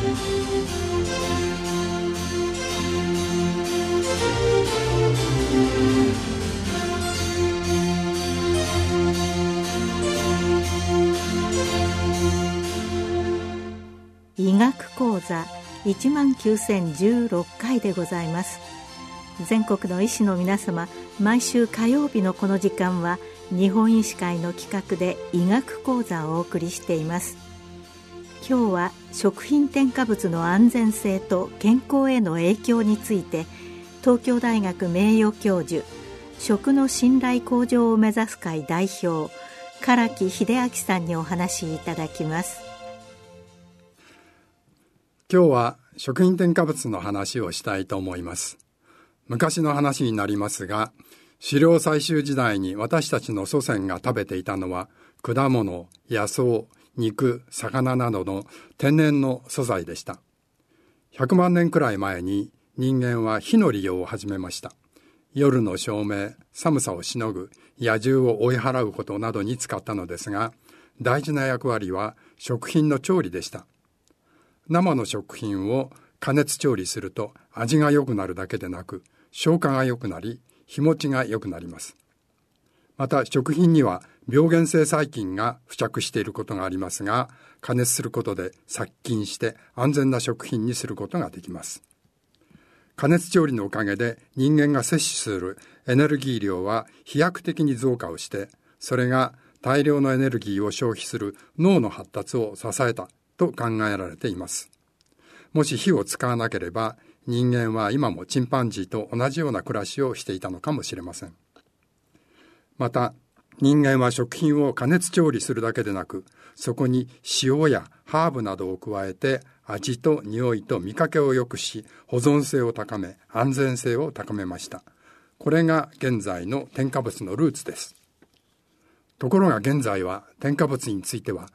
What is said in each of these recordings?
医学講座1万9016回でございます。全国の医師の皆様毎週火曜日のこの時間は日本医師会の企画で医学講座をお送りしています。今日は食品添加物の安全性と健康への影響について東京大学名誉教授食の信頼向上を目指す会代表唐木秀明さんにお話しいただきます。今日は食品添加物の話をしたいと思います。昔の話になりますが狩猟採集時代に私たちの祖先が食べていたのは果物、野草、肉、魚などの天然の素材でした。100万年くらい前に人間は火の利用を始めました。夜の照明、寒さをしのぐ、野獣を追い払うことなどに使ったのですが、大事な役割は食品の調理でした。生の食品を加熱調理すると味が良くなるだけでなく、消化が良くなり、日持ちが良くなります。また食品には病原性細菌が付着していることがありますが、加熱することで殺菌して安全な食品にすることができます。加熱調理のおかげで人間が摂取するエネルギー量は飛躍的に増加をして、それが大量のエネルギーを消費する脳の発達を支えたと考えられています。もし火を使わなければ人間は今もチンパンジーと同じような暮らしをしていたのかもしれません。また、人間は食品を加熱調理するだけでなく、そこに塩やハーブなどを加えて味と匂いと見かけを良くし、保存性を高め、安全性を高めました。これが現在の添加物のルーツです。ところが現在は添加物については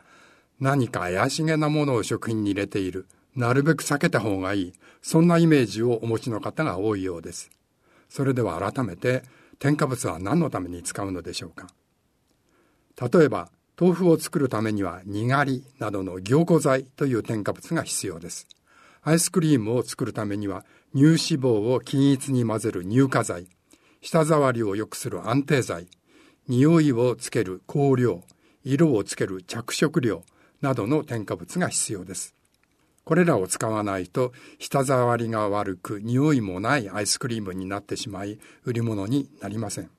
何か怪しげなものを食品に入れているなるべく避けた方がいい、そんなイメージをお持ちの方が多いようです。それでは改めて、添加物は何のために使うのでしょうか。例えば、豆腐を作るためには、にがりなどの凝固剤という添加物が必要です。アイスクリームを作るためには、乳脂肪を均一に混ぜる乳化剤、舌触りを良くする安定剤、匂いをつける香料、色をつける着色料などの添加物が必要です。これらを使わないと舌触りが悪く匂いもないアイスクリームになってしまい売り物になりません。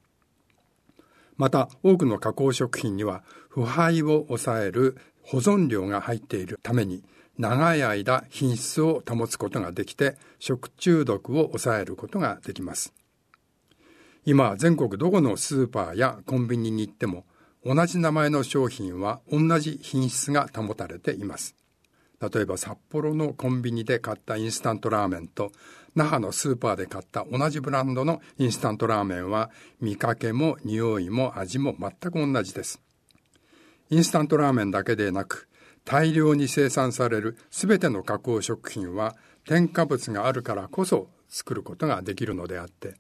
また多くの加工食品には腐敗を抑える保存料が入っているために長い間品質を保つことができて食中毒を抑えることができます。今全国どこのスーパーやコンビニに行っても同じ名前の商品は同じ品質が保たれています。例えば札幌のコンビニで買ったインスタントラーメンと那覇のスーパーで買った同じブランドのインスタントラーメンは見かけも匂いも味も全く同じです。インスタントラーメンだけでなく大量に生産されるすべての加工食品は添加物があるからこそ作ることができるのであって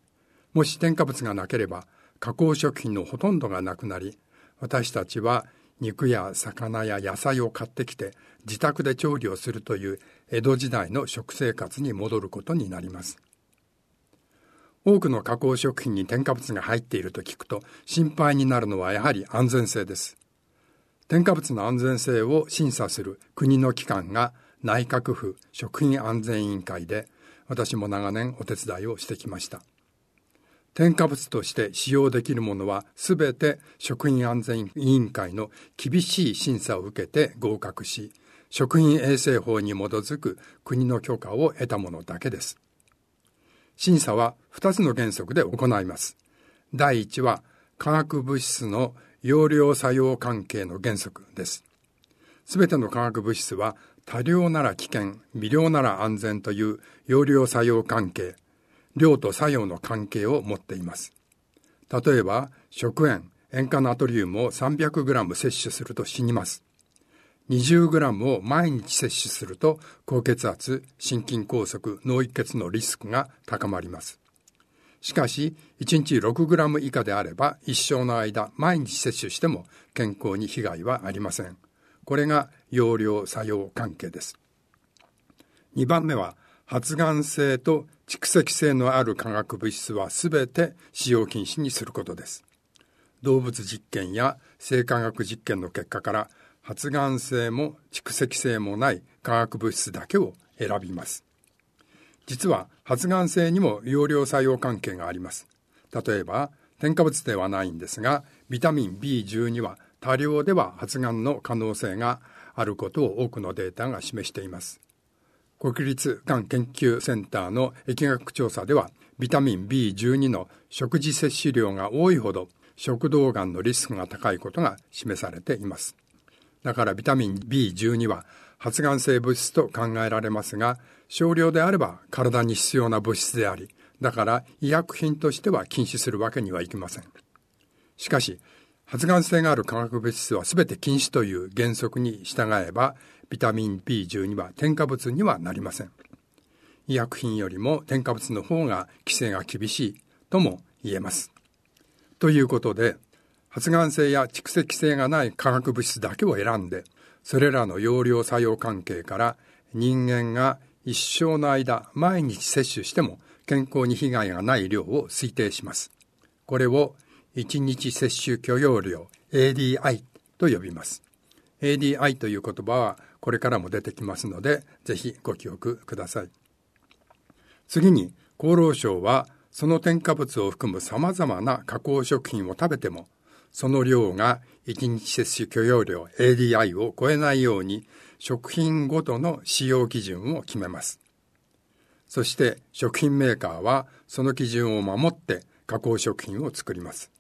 もし添加物がなければ加工食品のほとんどがなくなり私たちは肉や魚や野菜を買ってきて自宅で調理をするという江戸時代の食生活に戻ることになります。多くの加工食品に添加物が入っていると聞くと心配になるのはやはり安全性です。添加物の安全性を審査する国の機関が内閣府食品安全委員会で私も長年お手伝いをしてきました。添加物として使用できるものはすべて食品安全委員会の厳しい審査を受けて合格し、食品衛生法に基づく国の許可を得たものだけです。審査は2つの原則で行います。第1は化学物質の容量作用関係の原則です。すべての化学物質は多量なら危険、微量なら安全という容量作用関係、量と作用の関係を持っています。例えば、食塩、塩化ナトリウムを 300g 摂取すると死にます。20g を毎日摂取すると高血圧、心筋梗塞、脳一血のリスクが高まります。しかし、1日 6g 以下であれば一生の間毎日摂取しても健康に被害はありません。これが容量作用関係です。2番目は発がん性と蓄積性のある化学物質はすべて使用禁止にすることです。動物実験や生化学実験の結果から発がん性も蓄積性もない化学物質だけを選びます。実は発がん性にも容量作用関係があります。例えば添加物ではないんですがビタミン B12 は多量では発がんの可能性があることを多くのデータが示しています。国立がん研究センターの疫学調査ではビタミン B12 の食事摂取量が多いほど食道がんのリスクが高いことが示されています。だからビタミン B12 は発がん性物質と考えられますが、少量であれば体に必要な物質であり、だから医薬品としては禁止するわけにはいきません。しかし、発がん性がある化学物質は全て禁止という原則に従えば、ビタミン B12 は添加物にはなりません。医薬品よりも添加物の方が規制が厳しいとも言えます。ということで、発がん性や蓄積性がない化学物質だけを選んで、それらの容量作用関係から人間が一生の間毎日摂取しても健康に被害がない量を推定します。これを1日摂取許容量 ADI と呼びます。ADI という言葉はこれからも出てきますので、ぜひご記憶ください。次に厚労省はその添加物を含む様々な加工食品を食べても、その量が1日摂取許容量 ADI を超えないように食品ごとの使用基準を決めます。そして食品メーカーはその基準を守って加工食品を作ります。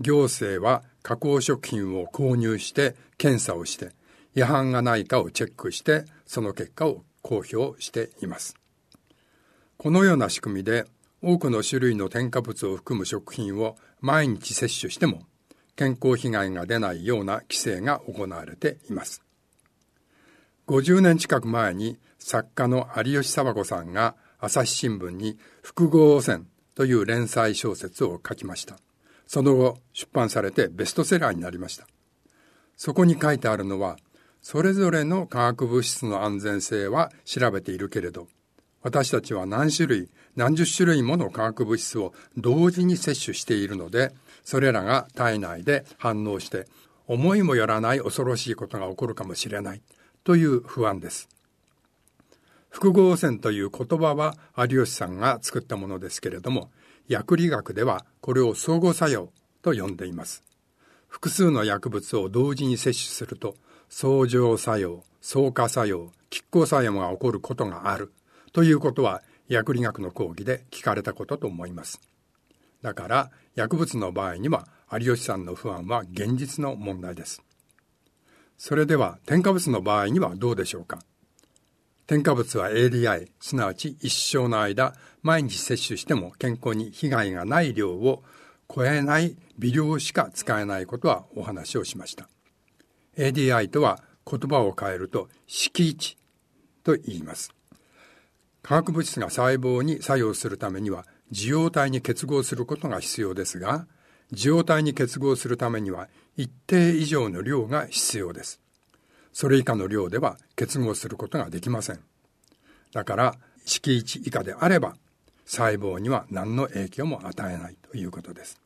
行政は加工食品を購入して検査をして違反がないかをチェックしてその結果を公表しています。このような仕組みで多くの種類の添加物を含む食品を毎日摂取しても健康被害が出ないような規制が行われています。50年近く前に作家の有吉佐和子さんが朝日新聞に複合汚染という連載小説を書きました。その後出版されてベストセラーになりました。そこに書いてあるのは、それぞれの化学物質の安全性は調べているけれど、私たちは何種類、何十種類もの化学物質を同時に摂取しているので、それらが体内で反応して、思いもよらない恐ろしいことが起こるかもしれないという不安です。複合線という言葉は有吉さんが作ったものですけれども、薬理学ではこれを相互作用と呼んでいます。複数の薬物を同時に摂取すると、相乗作用、相加作用、拮抗作用が起こることがあるということは薬理学の講義で聞かれたことと思います。だから薬物の場合には有吉さんの不安は現実の問題です。それでは添加物の場合にはどうでしょうか？添加物は ADI、すなわち一生の間毎日摂取しても健康に被害がない量を超えない微量しか使えないことはお話をしました。ADI とは言葉を変えると敷地と言います。化学物質が細胞に作用するためには受容体に結合することが必要ですが、受容体に結合するためには一定以上の量が必要です。それ以下の量では結合することができません。だから、敷地以下であれば、細胞には何の影響も与えないということです。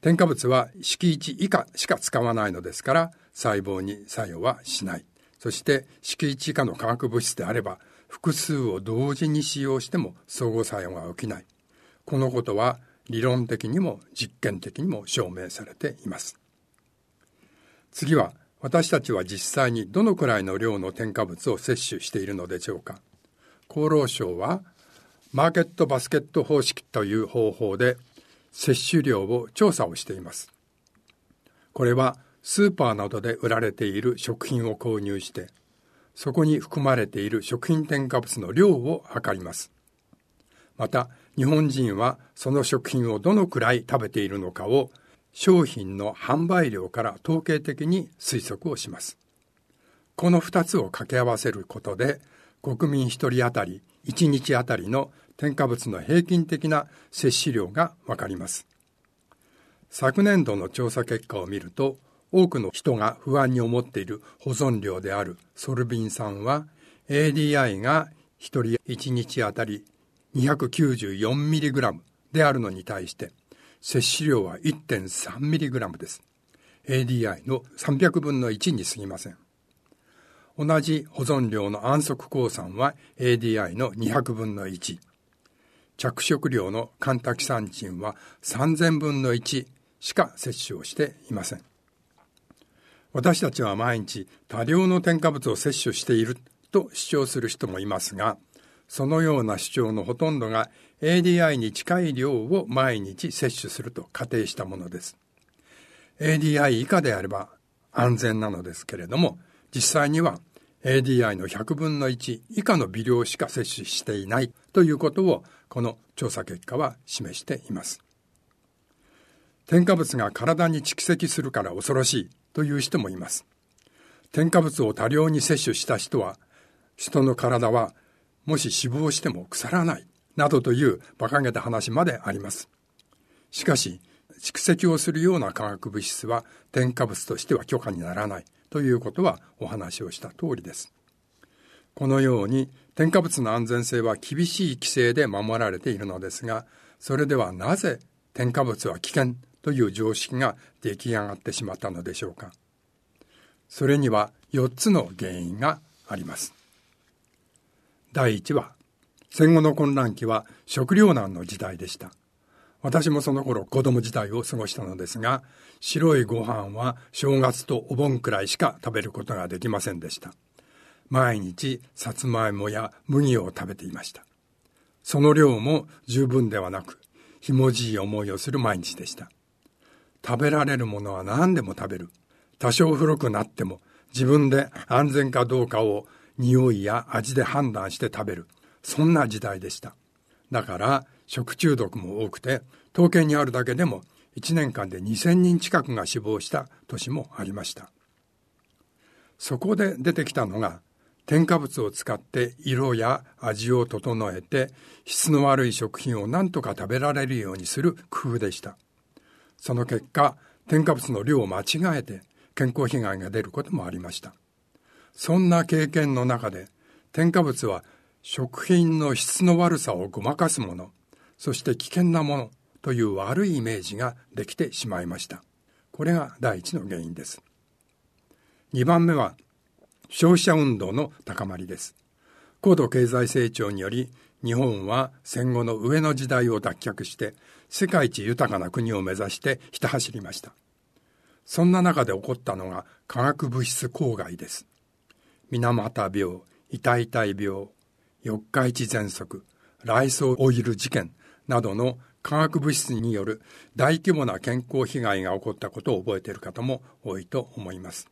添加物は敷地以下しか使わないのですから、細胞に作用はしない。そして敷地以下の化学物質であれば、複数を同時に使用しても相互作用が起きない。このことは理論的にも実験的にも証明されています。次は私たちは実際にどのくらいの量の添加物を摂取しているのでしょうか？厚労省はマーケットバスケット方式という方法で摂取量を調査をしています。これはスーパーなどで売られている食品を購入してそこに含まれている食品添加物の量を測ります。また、日本人はその食品をどのくらい食べているのかを商品の販売量から統計的に推測をします。この2つを掛け合わせることで、国民1人当たり1日当たりの添加物の平均的な摂取量がわかります。昨年度の調査結果を見ると、多くの人が不安に思っている保存料であるソルビン酸は ADI が1人1日あたり 294mg であるのに対して摂取量は 1.3mg です。ADI の300分の1に過ぎません。同じ保存量の安息鉱酸は ADI の200分の1。着色料のカンタキサンチンは3000分の1しか摂取をしていません。私たちは毎日多量の添加物を摂取していると主張する人もいますが、そのような主張のほとんどが ADI に近い量を毎日摂取すると仮定したものです。ADI 以下であれば安全なのですけれども、実際には ADI の100分の1以下の微量しか摂取していないということをこの調査結果は示しています。添加物が体に蓄積するから恐ろしいという人もいます。添加物を多量に摂取した人は、人の体はもし死亡しても腐らないなどという馬鹿げた話まであります。しかし、蓄積をするような化学物質は添加物としては許可にならないということはお話をした通りです。このように添加物の安全性は厳しい規制で守られているのですが、それではなぜ添加物は危険という常識が出来上がってしまったのでしょうか。それには4つの原因があります。第1は、戦後の混乱期は食糧難の時代でした。私もその頃子供時代を過ごしたのですが、白いご飯は正月とお盆くらいしか食べることができませんでした。毎日さつまいもや麦を食べていました。その量も十分ではなく、ひもじい思いをする毎日でした。食べられるものは何でも食べる。多少古くなっても自分で安全かどうかを匂いや味で判断して食べる。そんな時代でした。だから食中毒も多くて、統計にあるだけでも1年間で2000人近くが死亡した年もありました。そこで出てきたのが、添加物を使って色や味を整えて質の悪い食品を何とか食べられるようにする工夫でした。その結果、添加物の量を間違えて健康被害が出ることもありました。そんな経験の中で、添加物は食品の質の悪さをごまかすもの、そして危険なものという悪いイメージができてしまいました。これが第一の原因です。2番目は消費者運動の高まりです。高度経済成長により日本は戦後の上の時代を脱却して世界一豊かな国を目指してひた走りました。そんな中で起こったのが化学物質公害です。水俣病、痛々病、四日市喘息、ライソオイル事件などの化学物質による大規模な健康被害が起こったことを覚えている方も多いと思います。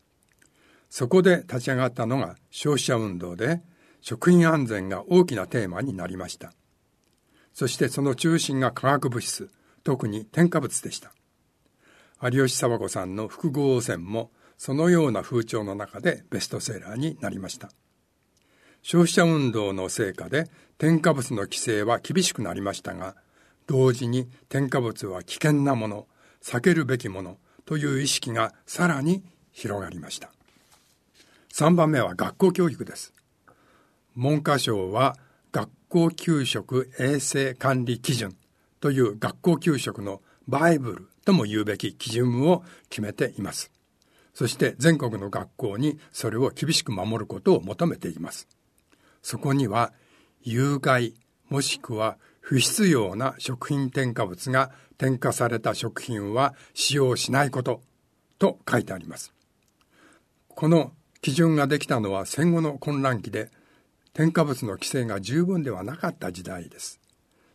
そこで立ち上がったのが消費者運動で、食品安全が大きなテーマになりました。そしてその中心が化学物質、特に添加物でした。有吉佐和子さんの複合汚染もそのような風潮の中でベストセラーになりました。消費者運動の成果で添加物の規制は厳しくなりましたが、同時に添加物は危険なもの、避けるべきものという意識がさらに広がりました。3番目は学校教育です。文科省は学校給食衛生管理基準という学校給食のバイブルとも言うべき基準を決めています。そして全国の学校にそれを厳しく守ることを求めています。そこには有害もしくは不必要な食品添加物が添加された食品は使用しないことと書いてあります。この基準ができたのは戦後の混乱期で添加物の規制が十分ではなかった時代です。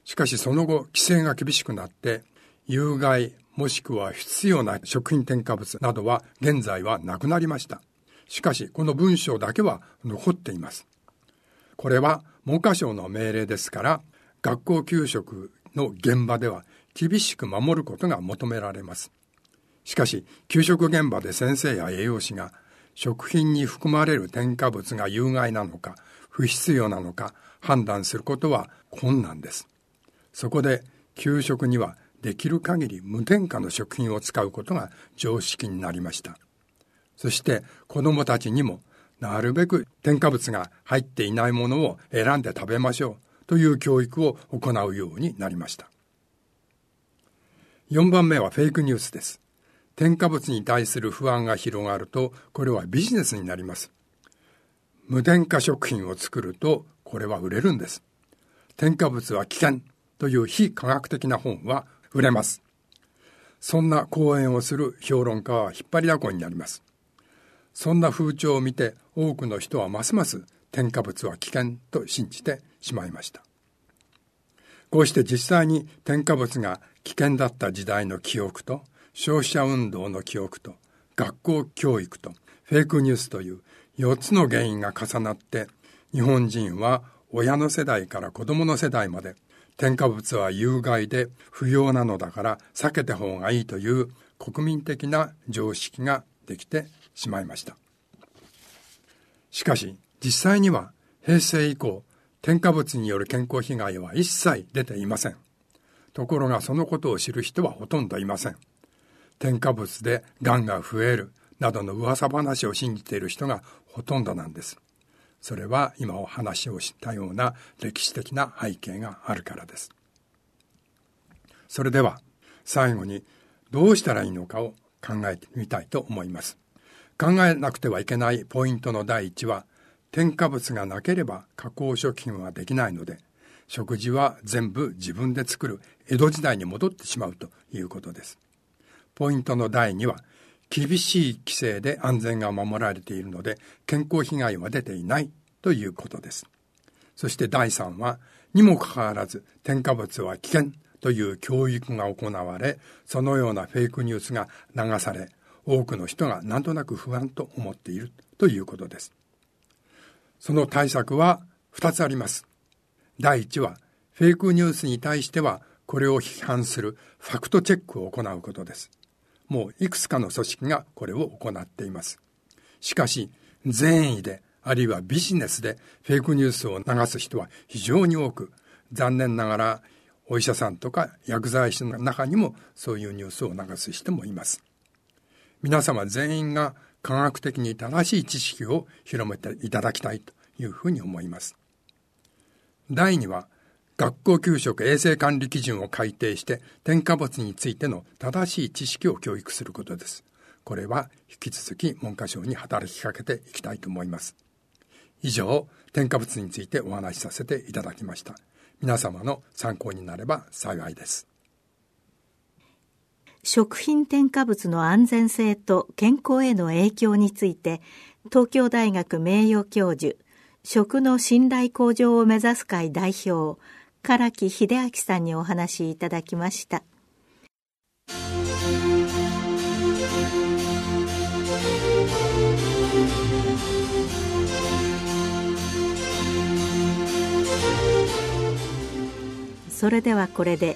しかしその後規制が厳しくなって有害もしくは必要な食品添加物などは現在はなくなりました。しかしこの文章だけは残っています。これは文科省の命令ですから学校給食の現場では厳しく守ることが求められます。しかし給食現場で先生や栄養士が食品に含まれる添加物が有害なのか不必要なのか判断することは困難です。そこで給食にはできる限り無添加の食品を使うことが常識になりました。そして子供たちにもなるべく添加物が入っていないものを選んで食べましょうという教育を行うようになりました。4番目はフェイクニュースです。添加物に対する不安が広がると、これはビジネスになります。無添加食品を作ると、これは売れるんです。添加物は危険という非科学的な本は売れます。そんな講演をする評論家は引っ張りだこになります。そんな風潮を見て多くの人はますます添加物は危険と信じてしまいました。こうして実際に添加物が危険だった時代の記憶と消費者運動の記憶と学校教育とフェイクニュースという4つの原因が重なって日本人は親の世代から子供の世代まで添加物は有害で不要なのだから避けた方がいいという国民的な常識ができてしまいました。しかし実際には平成以降添加物による健康被害は一切出ていません。ところがそのことを知る人はほとんどいません。添加物で癌が増えるなどの噂話を信じている人がほとんどなんです。それは今お話をしたような歴史的な背景があるからです。それでは最後にどうしたらいいのかを考えてみたいと思います。考えなくてはいけないポイントの第一は添加物がなければ加工食品はできないので食事は全部自分で作る江戸時代に戻ってしまうということです。ポイントの第2は厳しい規制で安全が守られているので健康被害は出ていないということです。そして第3は、にもかかわらず添加物は危険という教育が行われ、そのようなフェイクニュースが流され、多くの人がなんとなく不安と思っているということです。その対策は2つあります。第1は、フェイクニュースに対しては、これを批判するファクトチェックを行うことです。もういくつかの組織がこれを行っています。しかし、善意で、あるいはビジネスでフェイクニュースを流す人は非常に多く、残念ながらお医者さんとか薬剤師の中にもそういうニュースを流す人もいます。皆様全員が科学的に正しい知識を広めていただきたいというふうに思います。第2は、学校給食衛生管理基準を改定して添加物についての正しい知識を教育することです。これは引き続き文科省に働きかけていきたいと思います。以上、添加物についてお話しさせていただきました。皆様の参考になれば幸いです。食品添加物の安全性と健康への影響について、東京大学名誉教授、食の信頼向上を目指す会代表、唐木秀明さんにお話しいただきました。それではこれで